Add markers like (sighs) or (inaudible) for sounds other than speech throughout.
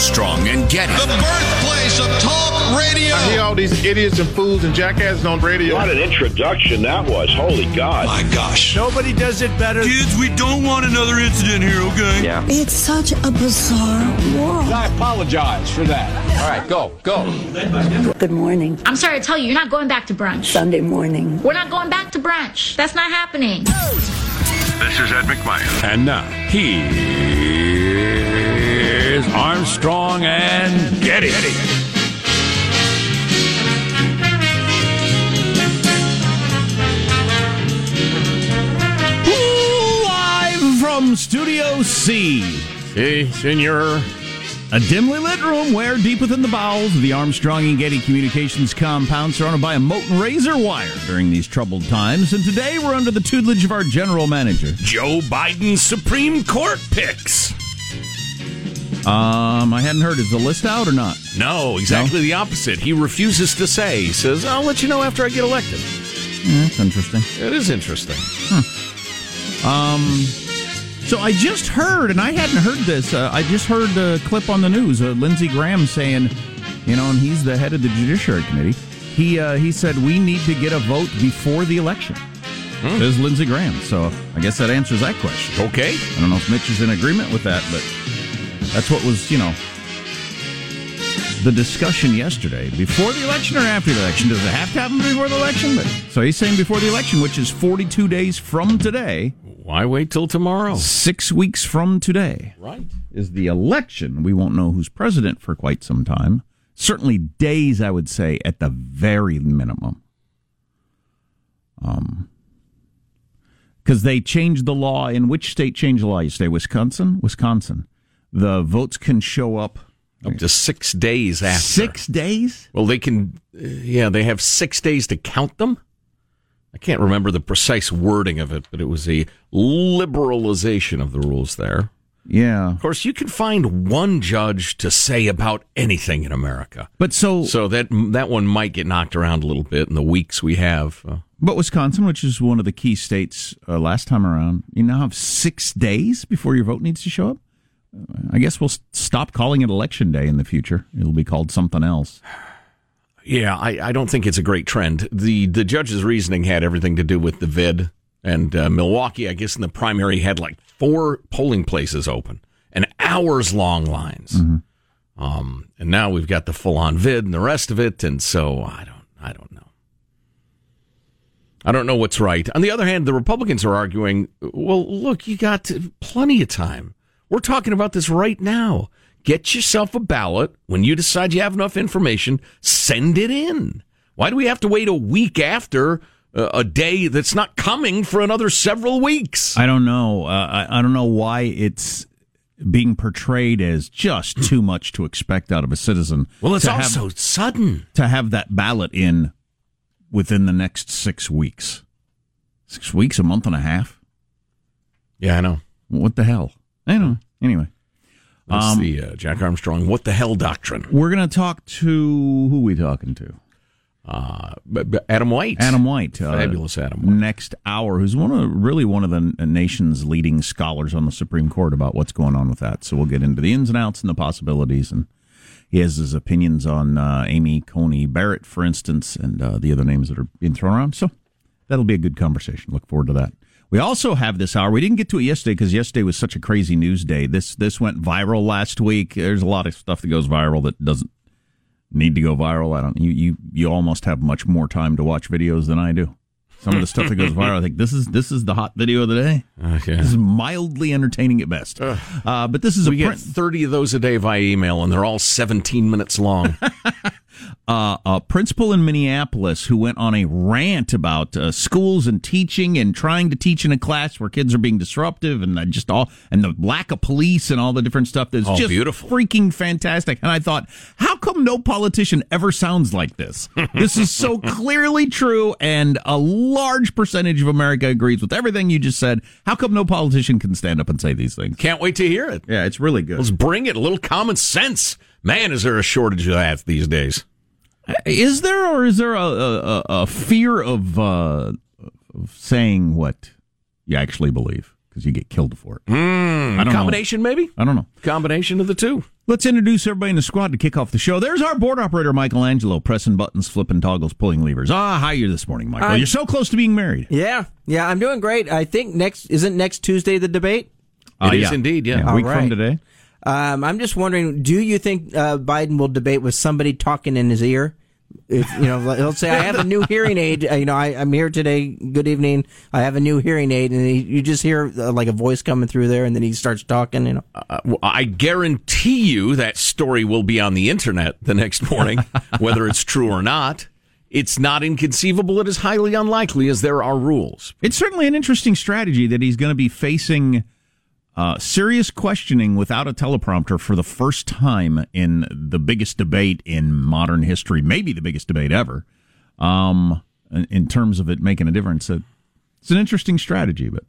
Armstrong and Getty. The birthplace of talk radio. I hear all these idiots and fools and jackasses on radio. What an introduction that was. Holy God. My gosh. Nobody does it better. Kids, we don't want another incident here, okay? Yeah. It's such a bizarre world. I apologize for that. All right, go, go. Good morning. I'm sorry to tell you, you're not going back to brunch. Sunday morning. We're not going back to brunch. That's not happening. This is Ed McMahon. And now, here's Armstrong and Getty. Live from Studio C. Hey, senor. A dimly lit room where, deep within the bowels of the Armstrong and Getty Communications compound, surrounded by a molten razor wire during these troubled times. And today we're under the tutelage of our general manager. Joe Biden's Supreme Court picks. Um, I hadn't heard. Is the list out or not? No, exactly the opposite. He refuses to say. He says, I'll let you know after I get elected. Yeah, that's interesting. It is interesting. Um, so I just heard, and I hadn't heard this. Uh, I just heard a clip on the news. Uh, Lindsey Graham saying, you know, and he's the head of the Judiciary Committee. He uh, he said we need to get a vote before the election. Hmm. Says Lindsey Graham. So I guess that answers that question. Okay. I don't know if Mitch is in agreement with that, but that's what was, you know, the discussion yesterday. Before the election or after the election? Does it have to happen before the election? But so he's saying before the election, which is 42 days from today. Why wait till tomorrow? Six weeks from today Right. is the election. We won't know who's president for quite some time. Certainly days, I would say, at the very minimum. Um, because they changed the law. In which state changed the law? You say Wisconsin. Wisconsin. The votes can show up Up to six days after. six days. Well, they can, uh, yeah, they have six days to count them. I can't remember the precise wording of it, but it was a liberalization of the rules there. Yeah, Of course, you can find one judge to say about anything in America. but so, So that that one might get knocked around a little bit in the weeks we have. Uh, but Wisconsin, which is one of the key states uh, last time around, you now have six days before your vote needs to show up. I guess we'll stop calling it election day in the future. It'll be called something else. yeah, I, I don't think it's a great trend. The the judge's reasoning had everything to do with the vid and uh, Milwaukee. I guess in the primary had like four polling places open and hours long lines. Um, and now we've got the full on vid and the rest of it, and so I don't I don't know. I don't know what's right. On the other hand, the Republicans are arguing, well, look, you got plenty of time. We're talking about this right now. Get yourself a ballot. When you decide you have enough information, send it in. Why do we have to wait a week after uh, a day that's not coming for another several weeks? I don't know. Uh, I, I don't know why it's being portrayed as just (clears throat) too much to expect out of a citizen. Well, it's to have- also sudden. to have that ballot in within the next six weeks. Six weeks, a month and a half. Yeah, I know. What the hell? I know. Anyway, That's Um, the uh, Jack Armstrong "What the Hell" doctrine. we're gonna talk to who we talking to? Uh, but- but Adam White. Adam White, uh, Fabulous Adam White. Next hour, who's one of really one of the nation's leading scholars on the Supreme Court about what's going on with that. So we'll get into the ins and outs and the possibilities, and he has his opinions on uh, Amy Coney Barrett, for instance, and uh, the other names that are being thrown around. So that'll be a good conversation. Look forward to that. We also have this hour. We didn't get to it yesterday because yesterday was such a crazy news day. This this went viral last week. There's a lot of stuff that goes viral that doesn't need to go viral. I don't. You you you almost have much more time to watch videos than I do. Some of the stuff that goes viral, I think this is this is the hot video of the day. Okay. This is mildly entertaining at best. Uh, but this is a We get 30 of those a day via email, and they're all 17 minutes long. (laughs) uh, a principal in Minneapolis who went on a rant about uh, schools and teaching and trying to teach in a class where kids are being disruptive and uh, just all and the lack of police and all the different stuff that's Oh, just beautiful. freaking fantastic. And I thought, how come no politician ever sounds like this? this is so (laughs) clearly true, and a large percentage of America agrees with everything you just said. How come no politician can stand up and say these things? Can't wait to hear it. Yeah, it's really good. Let's bring it. A little common sense. Man, is there a shortage of that these days? Is there, or is there a, a, a- a fear of, uh, of saying what you actually believe? because you get killed for it. Mm, I don't know. combination, maybe? I don't know. Combination of the two. Let's introduce everybody in the squad to kick off the show. There's our board operator, Michelangelo, pressing buttons, flipping toggles, pulling levers. Ah, how are you this morning, Michael? I'm- You're so close to being married. Yeah, yeah, I'm doing great. I think next isn't next Tuesday the debate. Uh, It is yeah. indeed, yeah. a week All from today. Um, I'm just wondering, do you think uh, Biden will debate with somebody talking in his ear? If you know, let's say I have a new hearing aid. Uh, you know, I, I'm here today. Good evening. I have a new hearing aid, and he, you just hear uh, like a voice coming through there, and then he starts talking. You know, Uh, well, I guarantee you that story will be on the internet the next morning, (laughs) whether it's true or not. It's not inconceivable. It is highly unlikely, as there are rules. It's certainly an interesting strategy that he's going to be facing uh, serious questioning without a teleprompter for the first time in the biggest debate in modern history, maybe the biggest debate ever. Um, in, in terms of it making a difference, it's an interesting strategy. But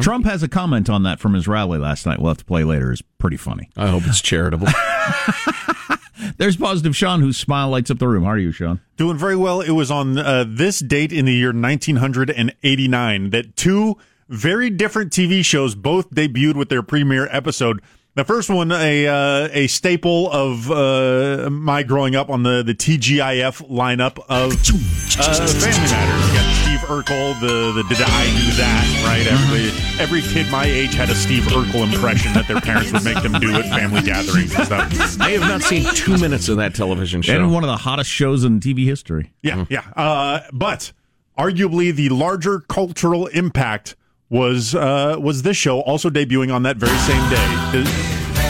Trump has a comment on that from his rally last night. We'll have to play later. It's pretty funny. I hope it's charitable. (laughs) There's positive Sean, whose smile lights up the room. How are you, Sean? Doing very well. It was on uh, this date in the year 1989 that two very different TV shows both debuted with their premiere episode. The first one, a uh, a staple of uh, my growing up on the, the TGIF lineup of uh, Family Matters. You got Steve Urkel, the, the Did I Do That, right? Every, every kid my age had a Steve Urkel impression that their parents would make them do at family gatherings and stuff. I have not seen two minutes of that television show. And one of the hottest shows in TV history. Yeah, yeah. Uh, but arguably the larger cultural impact was uh, was this show also debuting on that very same day. Do,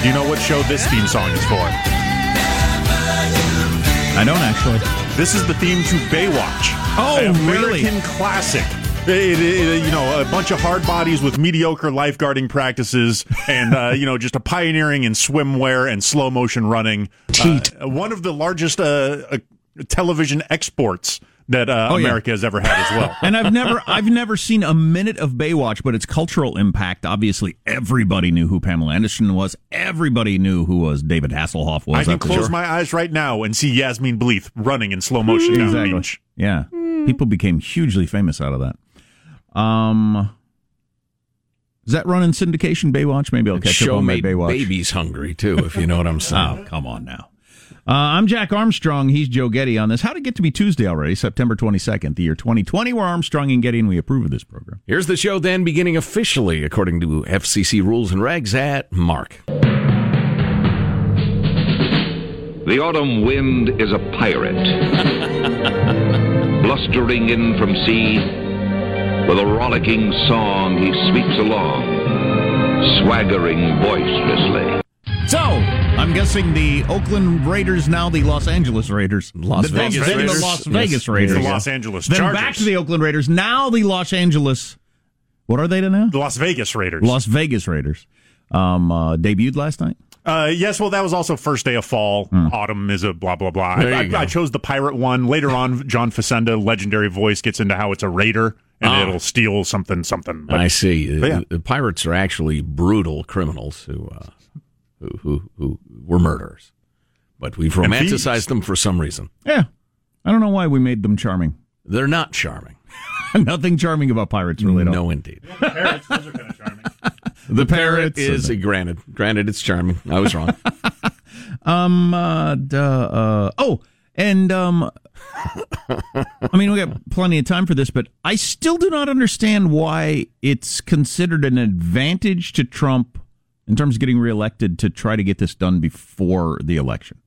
do you know what show this theme song is for? I don't actually. This is the theme to Baywatch. Oh, an really? American classic. It- it- you know, a bunch of hard bodies with mediocre lifeguarding practices, and uh, you know, just a pioneering in swimwear and slow motion running. Uh, one of the largest uh, uh, television exports that uh, Oh, yeah. America has ever had as well. (laughs) and I've never I've never seen a minute of Baywatch, but its cultural impact. Obviously, everybody knew who Pamela Anderson was. Everybody knew who was David Hasselhoff was. I can close sure. my eyes right now and see Yasmine Bleeth running in slow motion down the exactly. beach. Yeah, people became hugely famous out of that. Um, is that running syndication Baywatch? Maybe I'll That catch up on my made Baywatch. babies hungry too, if you know what I'm (laughs) saying. Oh, come on now. Uh, I'm Jack Armstrong. He's Joe Getty on this. How did it get to be Tuesday already, September 22nd, the year 2020? We're Armstrong and Getty, and we approve of this program. Here's the show then beginning officially according to FCC rules and regs at Mark. The autumn wind is a pirate, (laughs) blustering in from sea. With a rollicking song, he sweeps along, swaggering boisterously. So, I'm guessing the Oakland Raiders, now the Los Angeles Raiders. Las Then- Vegas then Raiders. the Las Yes. Vegas Raiders. The Los Angeles Then back to the Oakland Raiders. Now the Los Angeles. What are they to now? The Las Vegas Raiders. Las Vegas Raiders. Um, uh, debuted last night. Uh, yes, well, that was also first day of fall. Hmm. Autumn is a blah blah blah. I. I, I chose the pirate one. Later on, John Facenda, legendary voice, gets into how it's a raider and Ah. it'll steal something something. But I see. Yeah. The pirates are actually brutal criminals who, uh, who, who, who were murderers. But we've romanticized them for some reason. Yeah. I don't know why we made them charming. They're not charming. (laughs) Nothing charming about pirates, really. at all. No, indeed. parrots, those are kind of charming. (laughs) The parrot is and granted. Granted, it's charming. I was wrong. (laughs) Um. Uh, duh, uh. Oh, and um. I mean, we got plenty of time for this, but I still do not understand why it's considered an advantage to Trump in terms of getting reelected to try to get this done before the election.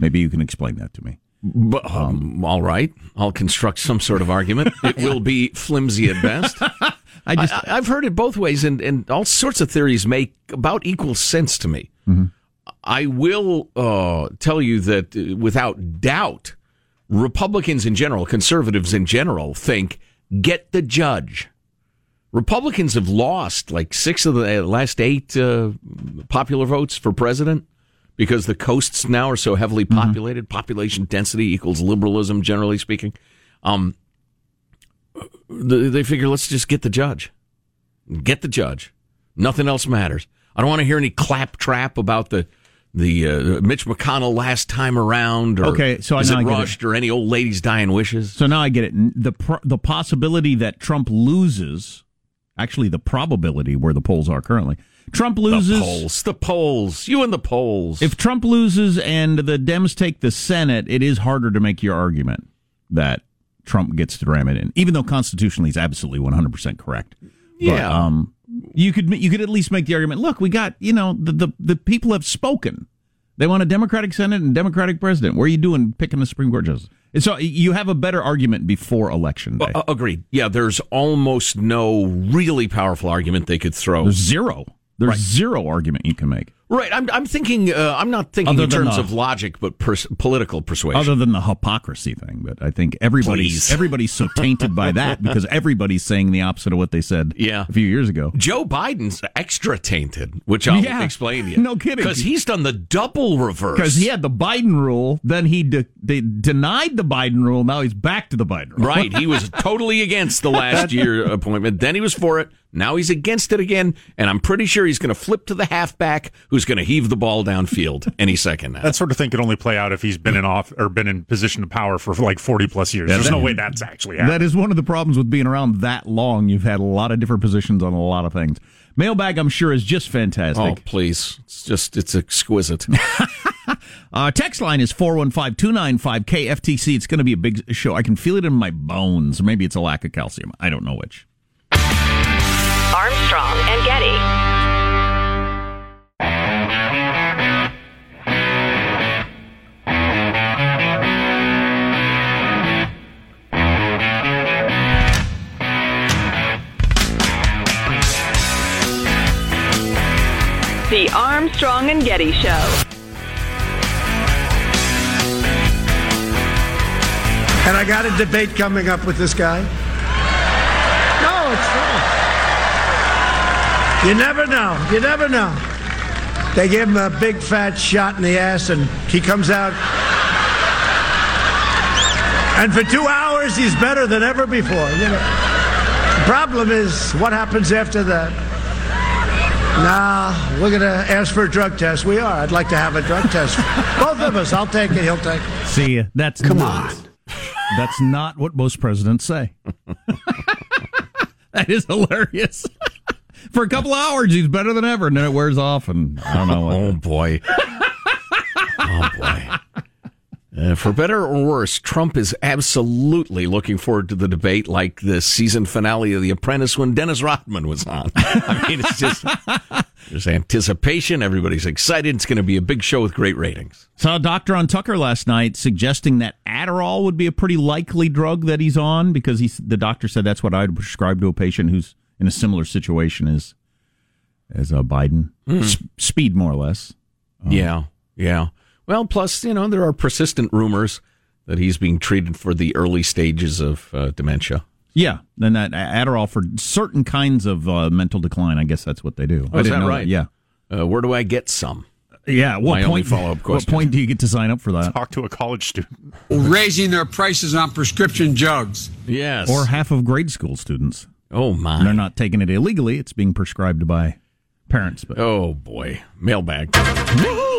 Maybe you can explain that to me. But, um, all right, I'll construct some sort of argument. (laughs) It will be flimsy at best. (laughs) I just. I, have heard it both ways, and, and all sorts of theories make about equal sense to me. I will uh, tell you that uh, without doubt, Republicans in general, conservatives in general, think get the judge. Republicans have lost like six of the last eight uh, popular votes for president because the coasts now are so heavily populated. Population density equals liberalism, generally speaking. Um, they figure let's just get the judge. Get the judge. Nothing else matters. I don't want to hear any claptrap about the the uh, Mitch McConnell last time around. Or Okay, so is it get it. rushed or any old ladies dying wishes? So now I get it. the pr- The possibility that Trump loses Actually, the probability where the polls are currently. Trump loses. The polls, the polls, you and the polls. If Trump loses and the Dems take the Senate, it is harder to make your argument that Trump gets to ram it in, even though constitutionally he's absolutely 100% correct. Yeah. But, um, you could you could at least make the argument. Look, we got you know the the, the people have spoken. They want a Democratic Senate and Democratic president. What are you doing picking the Supreme Court justice? So you have a better argument before election day. Uh, agreed. Yeah, there's almost no really powerful argument they could throw. There's zero. There's right. zero argument you can make. Right. I'm, I'm thinking, uh, I'm not thinking Other in terms the, of logic, but pers- political persuasion. Other than the hypocrisy thing. But I think everybody's, everybody's so tainted by that (laughs) because everybody's saying the opposite of what they said yeah. a few years ago. Joe Biden's extra tainted, which I'll yeah. explain to you. No kidding. Because he's done the double reverse. Because he had the Biden rule, then he de- they denied the Biden rule, now he's back to the Biden rule. Right. He was (laughs) totally against the last year appointment. Then he was for it. Now he's against it again, and I'm pretty sure he's going to flip to the halfback who's going to heave the ball downfield any second now. That sort of thing could only play out if he's been in off or been in position of power for like 40 plus years. Yeah, There's that, no way that's actually happening. That is one of the problems with being around that long. You've had a lot of different positions on a lot of things. Mailbag, I'm sure, is just fantastic. Oh, please. It's just, it's exquisite. (laughs) (laughs) uh, text line is 415 295 KFTC. It's going to be a big show. I can feel it in my bones. Or maybe it's a lack of calcium. I don't know which. Armstrong and Getty. The Armstrong and Getty Show. And I got a debate coming up with this guy. No, it's not. You never know. You never know. They give him a big fat shot in the ass, and he comes out. And for two hours, he's better than ever before. You know. The problem is what happens after that. Nah, we're going to ask for a drug test. We are. I'd like to have a drug test. (laughs) Both of us. I'll take it. He'll take it. See, that's come not, on. That's not what most presidents say. (laughs) that is hilarious for a couple hours, he's better than ever, and then it wears off, and I don't know. oh boy. oh boy. Uh, for better or worse, Trump is absolutely looking forward to the debate like the season finale of The Apprentice when Dennis Rodman was on. (laughs) I mean, it's just there's anticipation. Everybody's excited. It's going to be a big show with great ratings. Saw a doctor on Tucker last night suggesting that Adderall would be a pretty likely drug that he's on because he's, the doctor said that's what I'd prescribe to a patient who's in a similar situation as as uh, Biden. Mm. S- speed, more or less. Um, yeah, yeah. Well, plus you know there are persistent rumors that he's being treated for the early stages of uh, dementia. Yeah, and that Adderall for certain kinds of uh, mental decline. I guess that's what they do. Oh, is that right? That. Yeah. Uh, where do I get some? Yeah, what My point? Follow up question. What point do you get to sign up for that? Talk to a college student. Raising their prices on prescription drugs. Yes, or half of grade school students. Oh my! And they're not taking it illegally; it's being prescribed by parents. But oh boy, mailbag.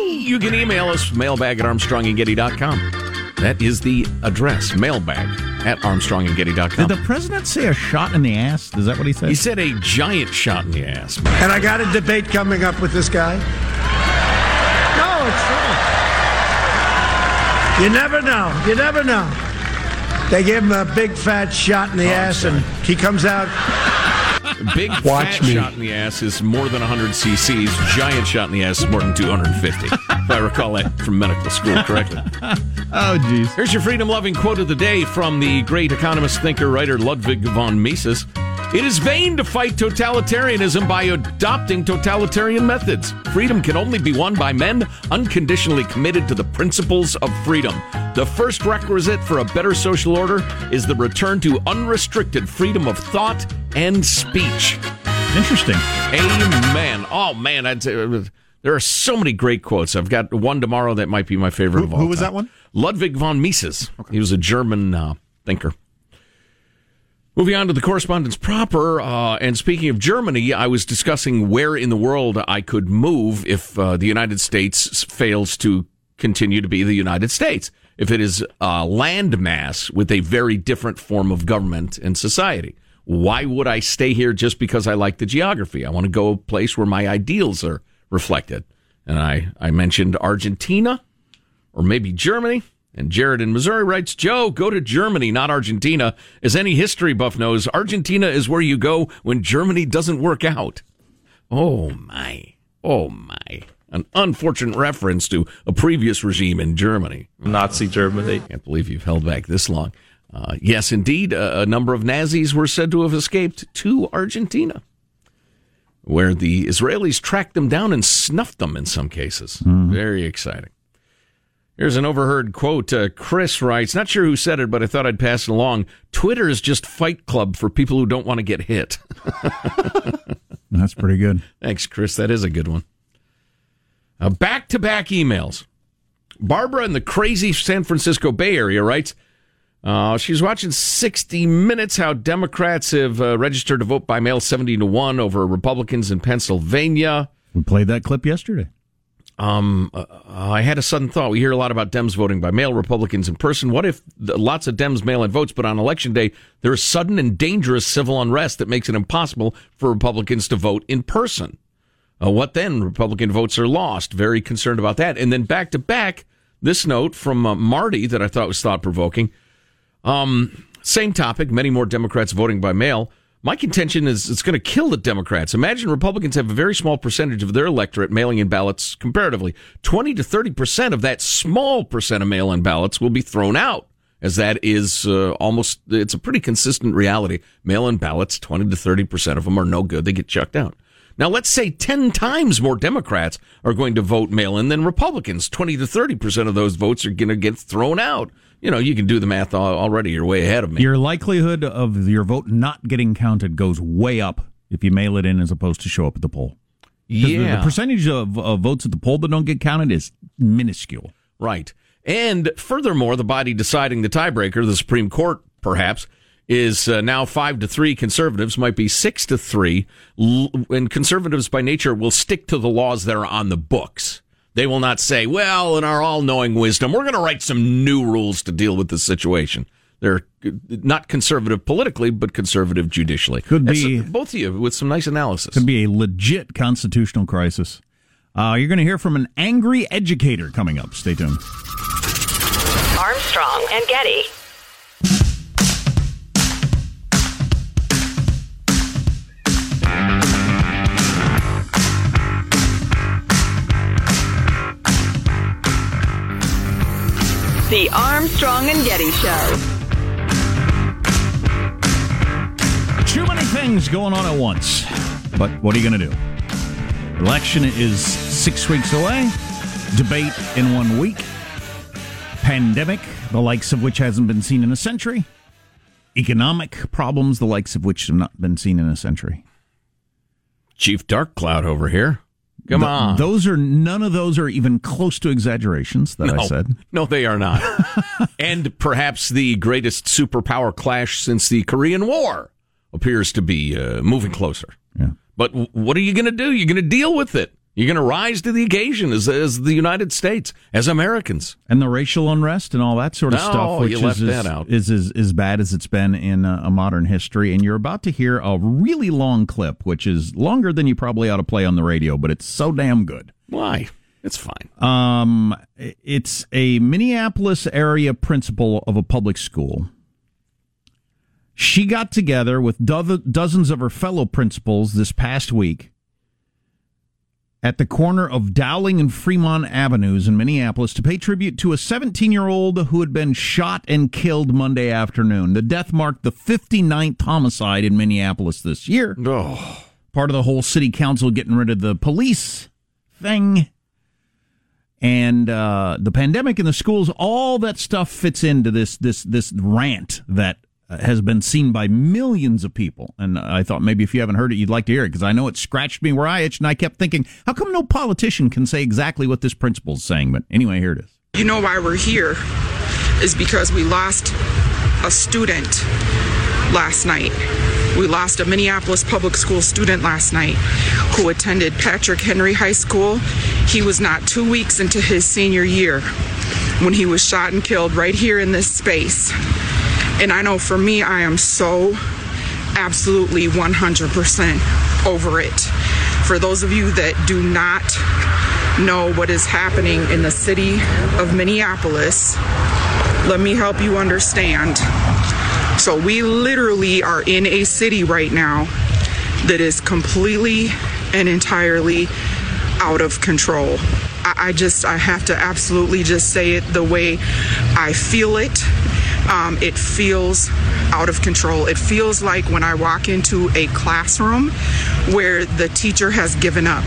you can email us mailbag at armstrongandgetty.com. That is the address, mailbag at armstrongandgetty.com. Did the president say a shot in the ass? Is that what he said? He said a giant shot in the ass. And I got a debate coming up with this guy. No, it's true. You never know. You never know. They give him a big fat shot in the oh, ass, and he comes out. (laughs) Big Watch fat me. shot in the ass is more than 100 cc's. Giant shot in the ass is more than 250. if I recall that from medical school correctly. (laughs) oh, jeez. Here's your freedom loving quote of the day from the great economist, thinker, writer Ludwig von Mises. It is vain to fight totalitarianism by adopting totalitarian methods. Freedom can only be won by men unconditionally committed to the principles of freedom. The first requisite for a better social order is the return to unrestricted freedom of thought and speech. Interesting. Amen. Oh, man. I'd say, uh, there are so many great quotes. I've got one tomorrow that might be my favorite who, of all. Who was time. that one? Ludwig von Mises. Okay. He was a German uh, thinker. Moving on to the correspondence proper, uh, and speaking of Germany, I was discussing where in the world I could move if uh, the United States fails to continue to be the United States, if it is a landmass with a very different form of government and society. Why would I stay here just because I like the geography? I want to go a place where my ideals are reflected. And I, I mentioned Argentina or maybe Germany. And Jared in Missouri writes, Joe, go to Germany, not Argentina. As any history buff knows, Argentina is where you go when Germany doesn't work out. Oh my. Oh my. An unfortunate reference to a previous regime in Germany. Nazi Germany. Can't believe you've held back this long. Uh, yes, indeed, a, a number of Nazis were said to have escaped to Argentina, where the Israelis tracked them down and snuffed them in some cases. Very exciting. Here's an overheard quote. Uh, Chris writes, not sure who said it, but I thought I'd pass it along. Twitter is just fight club for people who don't want to get hit. (laughs) That's pretty good. Thanks, Chris. That is a good one. Back to back emails. Barbara in the crazy San Francisco Bay Area writes, uh, she's watching 60 Minutes, how Democrats have uh, registered to vote by mail 70 to 1 over Republicans in Pennsylvania. We played that clip yesterday. Um, uh, I had a sudden thought. We hear a lot about Dems voting by mail, Republicans in person. What if the, lots of Dems mail in votes, but on election day, there is sudden and dangerous civil unrest that makes it impossible for Republicans to vote in person? Uh, what then? Republican votes are lost. Very concerned about that. And then back to back, this note from uh, Marty that I thought was thought provoking. Um, same topic. Many more Democrats voting by mail. My contention is it's going to kill the Democrats. Imagine Republicans have a very small percentage of their electorate mailing in ballots comparatively. 20 to 30% of that small percent of mail in ballots will be thrown out, as that is uh, almost, it's a pretty consistent reality. Mail in ballots, 20 to 30% of them are no good. They get chucked out. Now, let's say 10 times more Democrats are going to vote mail in than Republicans. 20 to 30% of those votes are going to get thrown out. You know, you can do the math already. You're way ahead of me. Your likelihood of your vote not getting counted goes way up if you mail it in as opposed to show up at the poll. Yeah. The, the percentage of, of votes at the poll that don't get counted is minuscule. Right. And furthermore, the body deciding the tiebreaker, the Supreme Court, perhaps, is uh, now five to three. Conservatives might be six to three. L- and conservatives, by nature, will stick to the laws that are on the books. They will not say, well, in our all knowing wisdom, we're going to write some new rules to deal with this situation. They're not conservative politically, but conservative judicially. Could be. That's, both of you with some nice analysis. Could be a legit constitutional crisis. Uh, you're going to hear from an angry educator coming up. Stay tuned. Armstrong and Getty. The Armstrong and Getty Show. Too many things going on at once. But what are you going to do? Election is six weeks away. Debate in one week. Pandemic, the likes of which hasn't been seen in a century. Economic problems, the likes of which have not been seen in a century. Chief Dark Cloud over here. Come Th- on. Those are none of those are even close to exaggerations that no, I said. No, they are not. (laughs) and perhaps the greatest superpower clash since the Korean War appears to be uh, moving closer. Yeah. But w- what are you going to do? You're going to deal with it. You're going to rise to the occasion as, as the United States, as Americans. And the racial unrest and all that sort of No, stuff, which you is, left is, that out. is as as bad as it's been in a, a modern history. And you're about to hear a really long clip, which is longer than you probably ought to play on the radio, but it's so damn good. Why? It's fine. Um, it's a Minneapolis area principal of a public school. She got together with do- dozens of her fellow principals this past week at the corner of Dowling and Fremont Avenues in Minneapolis to pay tribute to a 17 year old who had been shot and killed Monday afternoon. The death marked the 59th homicide in Minneapolis this year. Oh. Part of the whole city council getting rid of the police thing and uh, the pandemic in the schools, all that stuff fits into this this this rant that Uh, has been seen by millions of people. And I thought maybe if you haven't heard it, you'd like to hear it because I know it scratched me where I itched, and I kept thinking, how come no politician can say exactly what this principal is saying? But anyway, here it is. You know why we're here is because we lost a student last night. We lost a Minneapolis public school student last night who attended Patrick Henry High School. He was not two weeks into his senior year when he was shot and killed right here in this space. And I know for me, I am so absolutely 100% over it. For those of you that do not know what is happening in the city of Minneapolis, let me help you understand. So, we literally are in a city right now that is completely and entirely out of control. I, just, I have to absolutely just say it the way I feel it. Um, it feels out of control. It feels like when I walk into a classroom where the teacher has given up.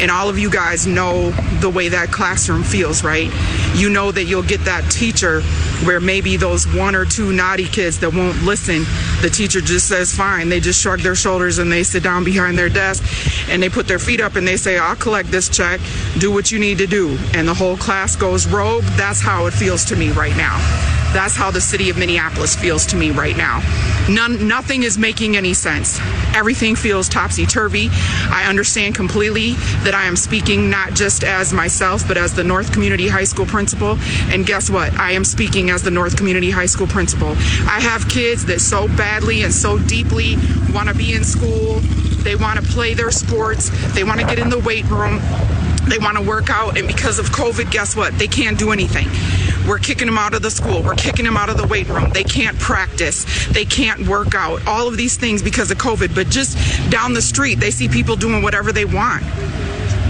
And all of you guys know the way that classroom feels, right? You know that you'll get that teacher where maybe those one or two naughty kids that won't listen, the teacher just says fine. They just shrug their shoulders and they sit down behind their desk and they put their feet up and they say, I'll collect this check, do what you need to do. And the whole class goes rogue. That's how it feels to me right now. That's how the city of Minneapolis feels to me right now. None, nothing is making any sense. Everything feels topsy turvy. I understand completely that I am speaking not just as myself, but as the North Community High School principal. And guess what? I am speaking as the North Community High School principal. I have kids that so badly and so deeply want to be in school. They want to play their sports. They want to get in the weight room. They want to work out. And because of COVID, guess what? They can't do anything. We're kicking them out of the school. We're kicking them out of the weight room. They can't practice. They can't work out. All of these things because of COVID. But just down the street, they see people doing whatever they want.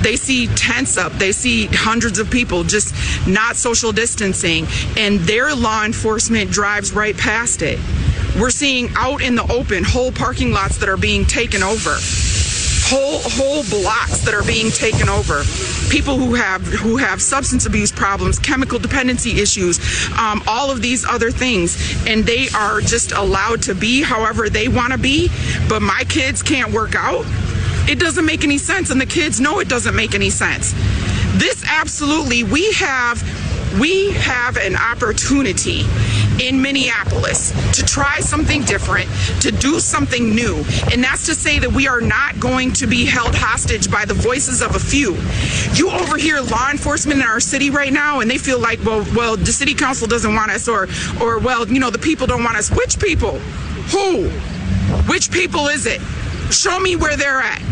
They see tents up. They see hundreds of people just not social distancing, and their law enforcement drives right past it. We're seeing out in the open whole parking lots that are being taken over whole whole blocks that are being taken over. People who have who have substance abuse problems, chemical dependency issues, um, all of these other things, and they are just allowed to be however they want to be. But my kids can't work out. It doesn't make any sense, and the kids know it doesn't make any sense. This absolutely we have we have an opportunity in Minneapolis to try something different, to do something new. And that's to say that we are not going to be held hostage by the voices of a few. You overhear law enforcement in our city right now and they feel like, well, well, the city council doesn't want us or or well, you know, the people don't want us. Which people? Who? Which people is it? Show me where they're at.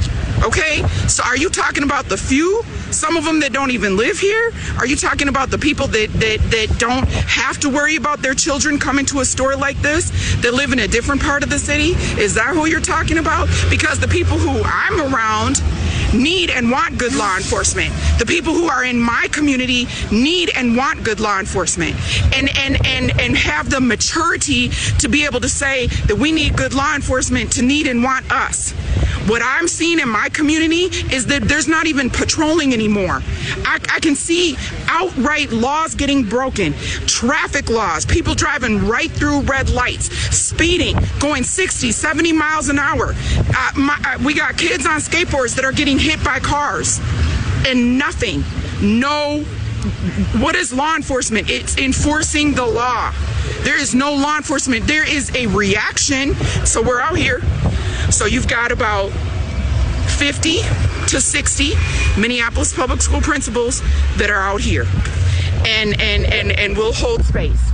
Okay? So are you talking about the few? Some of them that don't even live here? Are you talking about the people that, that, that don't have to worry about their children coming to a store like this, that live in a different part of the city? Is that who you're talking about? Because the people who I'm around need and want good law enforcement. The people who are in my community need and want good law enforcement and and and and have the maturity to be able to say that we need good law enforcement to need and want us. What I'm seeing in my community is that there's not even patrolling anymore. I, I can see outright laws getting broken, traffic laws, people driving right through red lights, speeding, going 60, 70 miles an hour. Uh, my, uh, we got kids on skateboards that are getting hit by cars and nothing. No what is law enforcement? It's enforcing the law. There is no law enforcement. There is a reaction. So we're out here. So you've got about 50 to 60 Minneapolis public school principals that are out here. And and and and we'll hold space.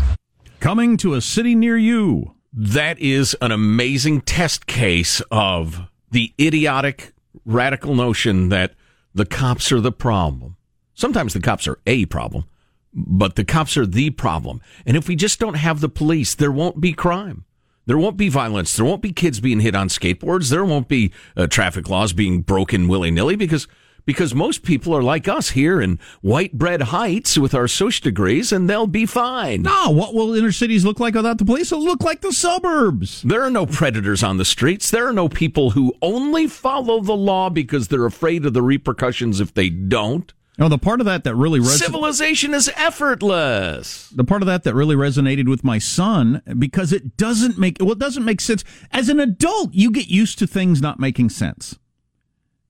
Coming to a city near you. That is an amazing test case of the idiotic radical notion that the cops are the problem. Sometimes the cops are a problem, but the cops are the problem. And if we just don't have the police, there won't be crime. There won't be violence. There won't be kids being hit on skateboards. There won't be uh, traffic laws being broken willy nilly because because most people are like us here in white bread heights with our social degrees and they'll be fine. No, what will inner cities look like without the police? It'll look like the suburbs. There are no predators on the streets. There are no people who only follow the law because they're afraid of the repercussions if they don't. No, the part of that that really res- civilization is effortless. The part of that that really resonated with my son because it doesn't make well, it doesn't make sense. As an adult, you get used to things not making sense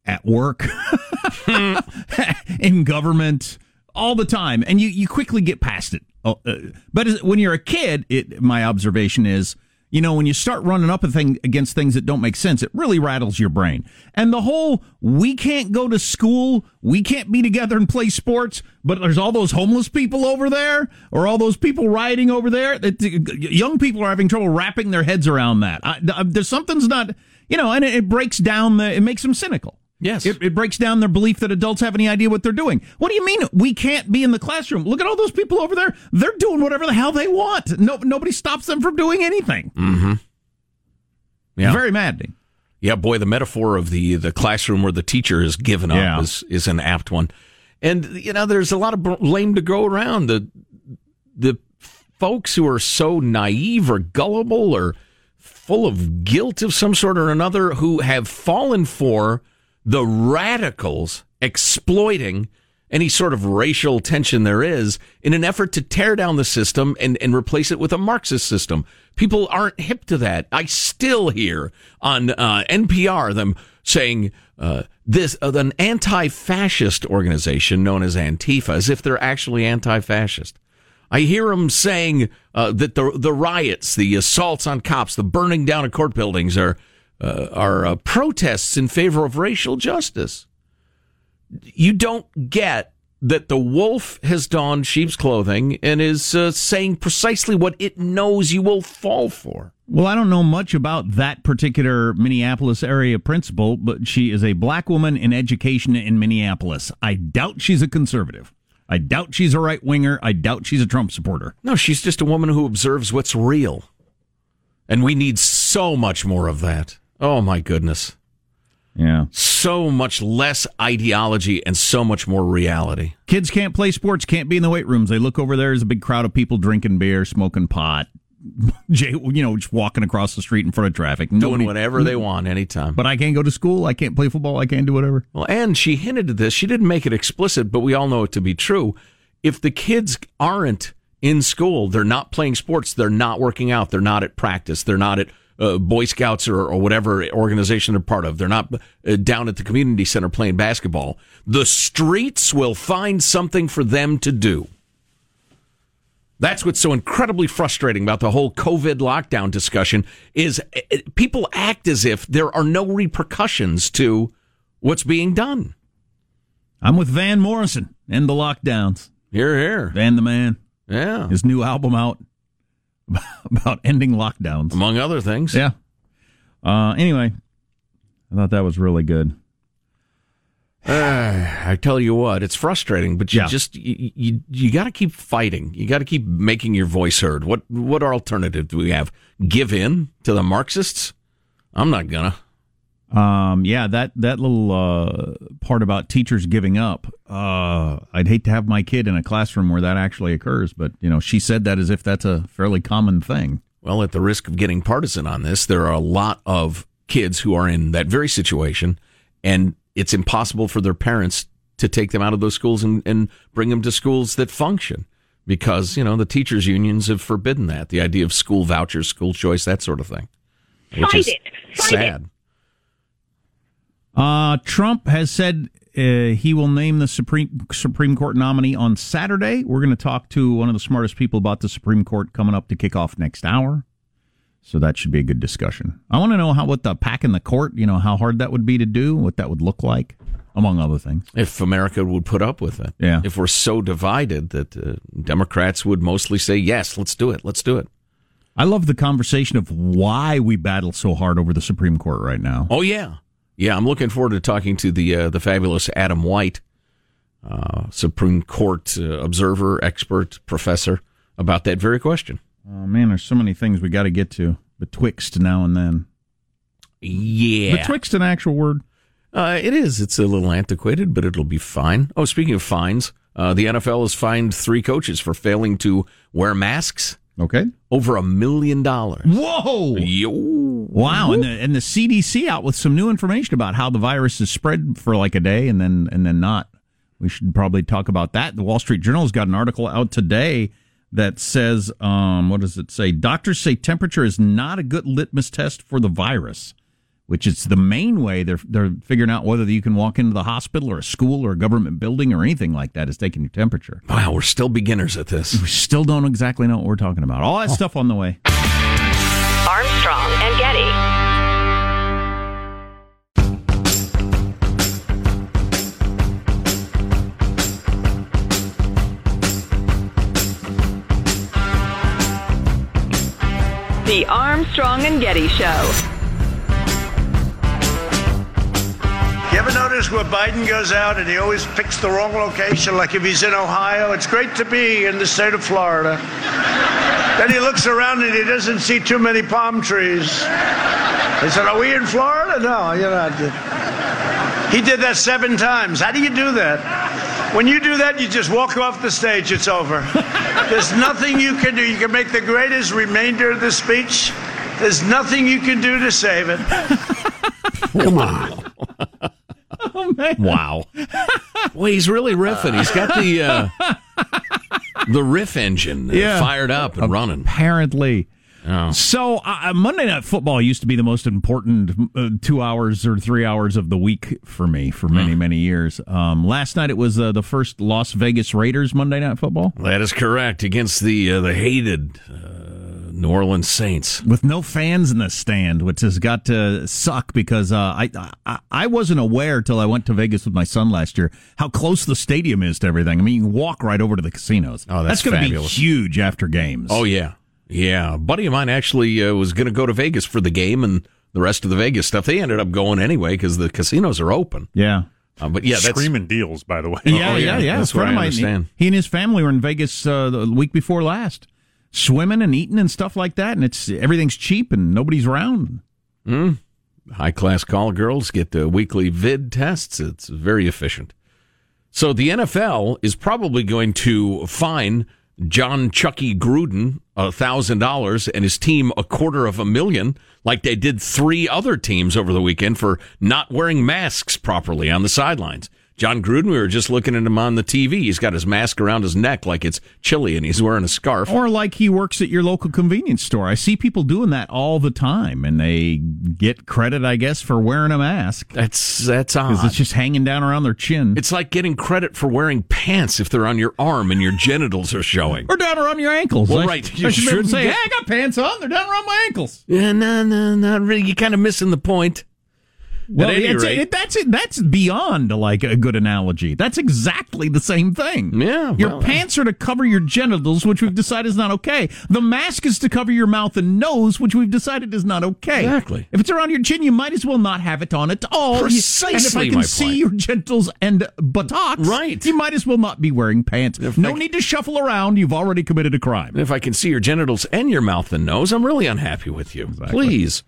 at work, (laughs) (laughs) in government, all the time, and you you quickly get past it. Oh, uh, but when you're a kid, it, my observation is you know, when you start running up a thing against things that don't make sense, it really rattles your brain. And the whole we can't go to school, we can't be together and play sports, but there's all those homeless people over there or all those people rioting over there. That young people are having trouble wrapping their heads around that. I, there's something's not, you know, and it, it breaks down the, it makes them cynical. Yes. It, it, breaks down their belief that adults have any idea what they're doing. What do you mean we can't be in the classroom? Look at all those people over there. They're doing whatever the hell they want. No, nobody stops them from doing anything. Mm-hmm. Yeah. Very maddening. Yeah, boy, the metaphor of the the classroom where the teacher has given up yeah. is is an apt one. And you know, there's a lot of blame to go around. The the folks who are so naive or gullible or full of guilt of some sort or another who have fallen for the radicals exploiting any sort of racial tension there is in an effort to tear down the system and, and replace it with a Marxist system. People aren't hip to that. I still hear on uh, NPR them saying uh, this uh, an anti-fascist organization known as Antifa, as if they're actually anti-fascist. I hear them saying uh, that the the riots, the assaults on cops, the burning down of court buildings are uh, are uh, protests in favor of racial justice. You don't get that the wolf has donned sheep's clothing and is uh, saying precisely what it knows you will fall for. Well, I don't know much about that particular Minneapolis area principal, but she is a black woman in education in Minneapolis. I doubt she's a conservative. I doubt she's a right winger. I doubt she's a Trump supporter. No, she's just a woman who observes what's real. And we need so much more of that. Oh my goodness. Yeah. So much less ideology and so much more reality. Kids can't play sports, can't be in the weight rooms. They look over there, there's a big crowd of people drinking beer, smoking pot. (laughs) Jay, you know, just walking across the street in front of traffic. Doing Nobody, whatever they want anytime. But I can't go to school. I can't play football. I can't do whatever. Well, and she hinted at this. She didn't make it explicit, but we all know it to be true. If the kids aren't in school, they're not playing sports, they're not working out, they're not at practice, they're not at uh, Boy Scouts or, or, whatever organization they're part of. They're not uh, down at the community center playing basketball. The streets will find something for them to do. That's what's so incredibly frustrating about the whole COVID lockdown discussion is uh, uh, people act as if there are no repercussions to what's being done. I'm with Van Morrison and the lockdowns. Hear, hear. Van the man. Yeah. His new album out. (laughs) about ending lockdowns, among other things. Yeah. Uh, anyway, I thought that was really good. Uh, (sighs) I tell you what, it's frustrating, but you yeah. just you you, you got to keep fighting. You got to keep making your voice heard. What what alternative do we have? Give in to the Marxists? I'm not gonna. Um, yeah, that that little uh, part about teachers giving up. Uh, I'd hate to have my kid in a classroom where that actually occurs, but you know, she said that as if that's a fairly common thing. Well, at the risk of getting partisan on this, there are a lot of kids who are in that very situation, and it's impossible for their parents to take them out of those schools and, and bring them to schools that function because you know the teachers unions have forbidden that the idea of school vouchers, school choice, that sort of thing, which Fight is it. Fight sad. It. Uh, Trump has said uh, he will name the Supreme Supreme Court nominee on Saturday. We're going to talk to one of the smartest people about the Supreme Court coming up to kick off next hour. So that should be a good discussion. I want to know how what the pack in the court, you know, how hard that would be to do, what that would look like, among other things. If America would put up with it. Yeah. If we're so divided that uh, Democrats would mostly say, yes, let's do it, let's do it. I love the conversation of why we battle so hard over the Supreme Court right now. Oh, yeah. Yeah, I'm looking forward to talking to the uh, the fabulous Adam White, uh, Supreme Court uh, observer, expert, professor, about that very question. Oh man, there's so many things we got to get to betwixt now and then. Yeah, betwixt an actual word. Uh, it is. It's a little antiquated, but it'll be fine. Oh, speaking of fines, uh, the NFL has fined three coaches for failing to wear masks. Okay. Over a million dollars. Whoa. Yo. Wow. And the, and the CDC out with some new information about how the virus is spread for like a day and then and then not. We should probably talk about that. The Wall Street Journal's got an article out today that says, um, what does it say? Doctors say temperature is not a good litmus test for the virus which is the main way they're they're figuring out whether you can walk into the hospital or a school or a government building or anything like that is taking your temperature. Wow, we're still beginners at this. We still don't exactly know what we're talking about. All that oh. stuff on the way. Armstrong and Getty. The Armstrong and Getty Show. You ever notice where Biden goes out and he always picks the wrong location, like if he's in Ohio? It's great to be in the state of Florida. then he looks around and he doesn't see too many palm trees. He said, Are we in Florida? No, you're not. He did that seven times. How do you do that? When you do that, you just walk off the stage, it's over. There's nothing you can do. You can make the greatest remainder of the speech. There's nothing you can do to save it. Come on. (laughs) Wow. well, he's really riffing. He's got the uh, the riff engine uh, Yeah. fired up and running. Apparently. Oh. So uh, Monday Night Football used to be the most important uh, two hours or three hours of the week for me for many many years. Um, last night it was uh, the first Las Vegas Raiders Monday Night Football That is correct against the uh, the hated uh, New Orleans Saints. with no fans in the stand, which has got to suck because uh, I, I I wasn't aware till I went to Vegas with my son last year how close the stadium is to everything. I mean, you can walk right over to the casinos. Oh, that's going to be huge after games. Oh yeah, yeah. A buddy of mine actually uh, was going to go to Vegas for the game and the rest of the Vegas stuff. They ended up going anyway because the casinos are open. yeah. Uh, but yeah, that's Screaming deals, by the way. Yeah, Oh, yeah, yeah. yeah. That's A what of I mine, understand. He, he and his family were in Vegas uh, the week before last, swimming and eating and stuff like that, and it's everything's cheap and nobody's around. Hmm. high class call girls get the weekly vid tests. It's very efficient. So the NFL is probably going to fine Jon Chucky Gruden a thousand dollars and his team a quarter of a million, like they did three other teams over the weekend for not wearing masks properly on the sidelines. Jon Gruden, we were just looking at him on the TV. He's got his mask around his neck like it's chilly and he's wearing a scarf. Or like he works at your local convenience store. I see people doing that all the time, and they get credit, I guess, for wearing a mask That's that's because odd. it's just hanging down around their chin It's like getting credit for wearing pants if they're on your arm and your genitals are showing. or down around your ankles. Well, I- right. I You should to shouldn't say, get- "Hey, I got pants on. They're down around my ankles." Yeah, no, no, not really. You're kind of missing the point. Well, it's- rate- it, that's it. That's beyond like a good analogy. That's exactly the same thing. Yeah, your well, uh, pants are to cover your genitals, which we've decided is not okay. The mask is to cover your mouth and nose, which we've decided is not okay. Exactly. If it's around your chin, you might as well not have it on at all. Precisely. and if I can see point. your genitals and buttocks, Right. you might as well not be wearing pants. no I- need to shuffle around. You've already committed a crime. If I can see your genitals and your mouth and nose, I'm really unhappy with you. Please.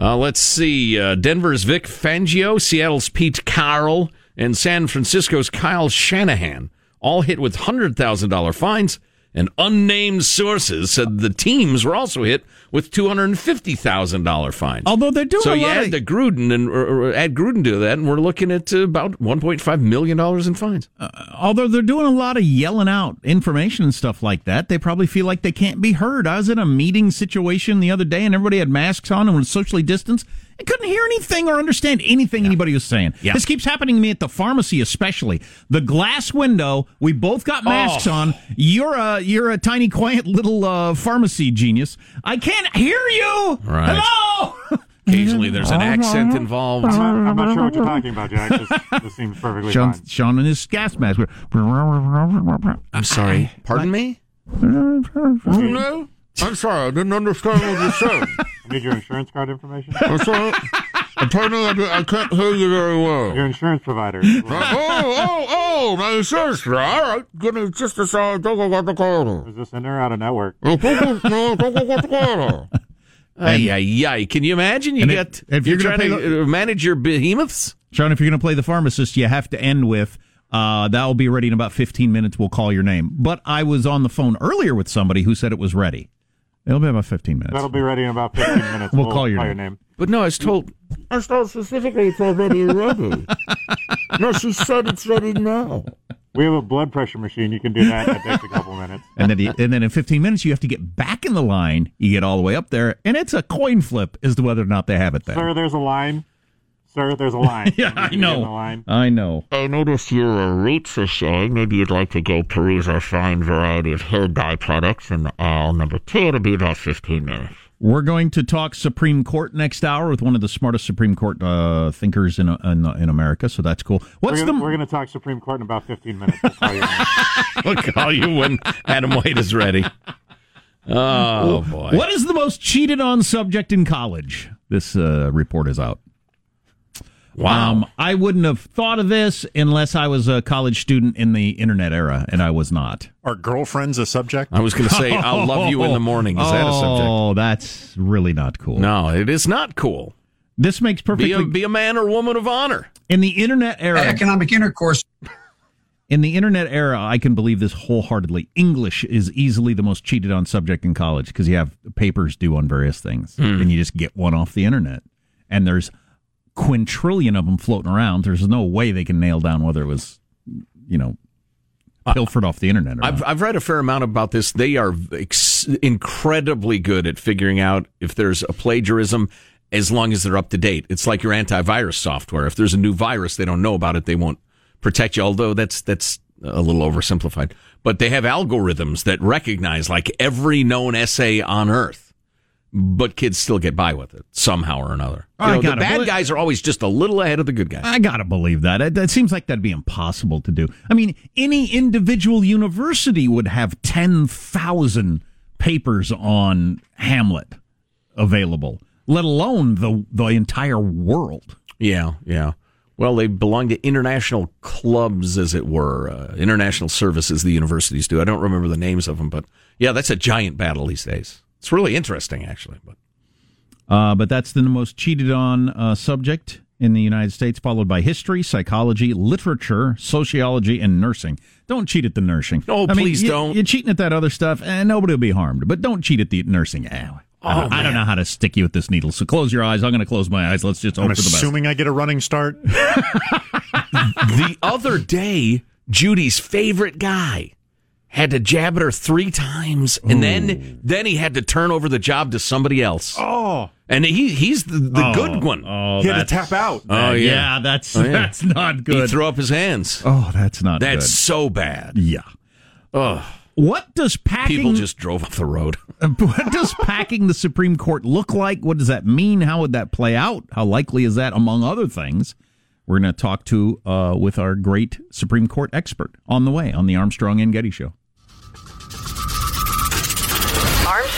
Uh, let's see. Uh, Denver's Vic Fangio, Seattle's Pete Carroll, and San Francisco's Kyle Shanahan all hit with $100,000 fines. And unnamed sources said the teams were also hit with two hundred and fifty thousand dollar fines. Although they're doing so a you lot add of- the Gruden and or, or add Gruden to that, and we're looking at uh, about one point five million dollars in fines. although they're doing a lot of yelling out information and stuff like that, they probably feel like they can't be heard. I was in a meeting situation the other day and everybody had masks on and was socially distanced. I couldn't hear anything or understand anything anybody was saying. Yeah. This keeps happening to me at the pharmacy, especially the glass window. We both got masks Oh. on. You're a you're a tiny, quiet little uh, pharmacy genius. I can't hear you. Right. Hello. (laughs) Occasionally, there's an accent involved. I'm not, I'm not sure what you're talking about, Jack. This, this seems perfectly Sean, fine. Sean and his gas mask. I'm sorry. Pardon me. No, I'm sorry. I didn't understand what you said. (laughs) I need your insurance card information. I'm sorry. Apparently, I, di- I can't hear you very well. Your insurance provider. oh, oh, oh, my insurance. All right. Give me just a second. Don't go get the card. Is this in or out of network? No, don't go- no, don't go get the card. (laughs) Ay, ay, ay. Can you imagine? You And if- get if you're, you're trying to uh, manage your behemoths. Sean, if you're going to play the pharmacist, you have to end with, uh, that'll be ready in about 15 minutes. We'll call your name. But I was on the phone earlier with somebody who said it was ready. It'll be about 15 minutes. That'll be ready in about 15 (laughs) minutes. We'll call your name. name. But no, I was told. I was told specifically it's already ready. (laughs) no, she said it's ready now. We have a blood pressure machine. You can do that. That takes a couple minutes. And then, you- and then in 15 minutes, you have to get back in the line. You get all the way up there, and it's a coin flip as to whether or not they have it there. Sir, there's a line. Sir, there's a line. (laughs) yeah, You I can get in the know. line. I know. I noticed your rates are showing. Maybe you'd like to go peruse our fine variety of hair dye products. And uh, number two, it'll be about 15 minutes. We're going to talk Supreme Court next hour with one of the smartest Supreme Court uh, thinkers in, in in America. So that's cool. What's we're gonna, the we're going to talk Supreme Court in about 15 minutes. We'll call you. (laughs) we'll call you when Adam White is ready. (laughs) Oh boy! What is the most cheated on subject in college? This uh, report is out. Wow. Um, I wouldn't have thought of this unless I was a college student in the internet era, and I was not. Are girlfriends a subject? I was going to say, I'll love you in the morning. Is that a subject? Oh, that's really not cool. No, it is not cool. This makes Be perfectly a, be a man or woman of honor. in the internet era. Economic intercourse. (laughs) In the internet era, I can believe this wholeheartedly. English is easily the most cheated on subject in college because you have papers due on various things, and you just get one off the internet. And there's quintillion of them floating around. There's no way they can nail down whether it was, you know, pilfered off the internet. Or I've, not. I've read a fair amount about this. They are ex- incredibly good at figuring out if there's a plagiarism as long as they're up to date. It's like your antivirus software. If there's a new virus, they don't know about it, they won't protect you. Although that's that's a little oversimplified. But they have algorithms that recognize like every known essay on Earth. But kids still get by with it somehow or another. You know, the bad believe- guys are always just a little ahead of the good guys. I gotta believe that. It, it seems like that'd be impossible to do. I mean, any individual university would have ten thousand papers on Hamlet available, let alone the the entire world. Yeah, yeah. Well, they belong to international clubs, as it were, uh, international services the universities do. I don't remember the names of them, but yeah, that's a giant battle these days. It's really interesting, actually. But Uh, but that's the most cheated on uh, subject in the United States, followed by history, psychology, literature, sociology, and nursing. Don't cheat at the nursing. Oh, I mean, please you- don't. You're cheating at that other stuff, and nobody will be harmed. But don't cheat at the nursing. Eh, I, don't, Oh, I don't know how to stick you with this needle. So close your eyes. I'm going to close my eyes. Let's just hope I'm for the best. assuming I get a running start. (laughs) the other day, Judy's favorite guy had to jab at her three times, and then then he had to turn over the job to somebody else. Oh, And he he's the, the Oh, good one. Oh, he had to tap out. Oh, yeah. that's Oh, yeah. that's not good. He threw up his hands. oh, that's not That's good. so bad. Yeah. Ugh. What does packing People just drove off the road. (laughs) what does packing the Supreme Court look like? What does that mean? How would that play out? How likely is that, among other things? We're going to talk to uh, with our great Supreme Court expert on the way on the Armstrong and Getty Show.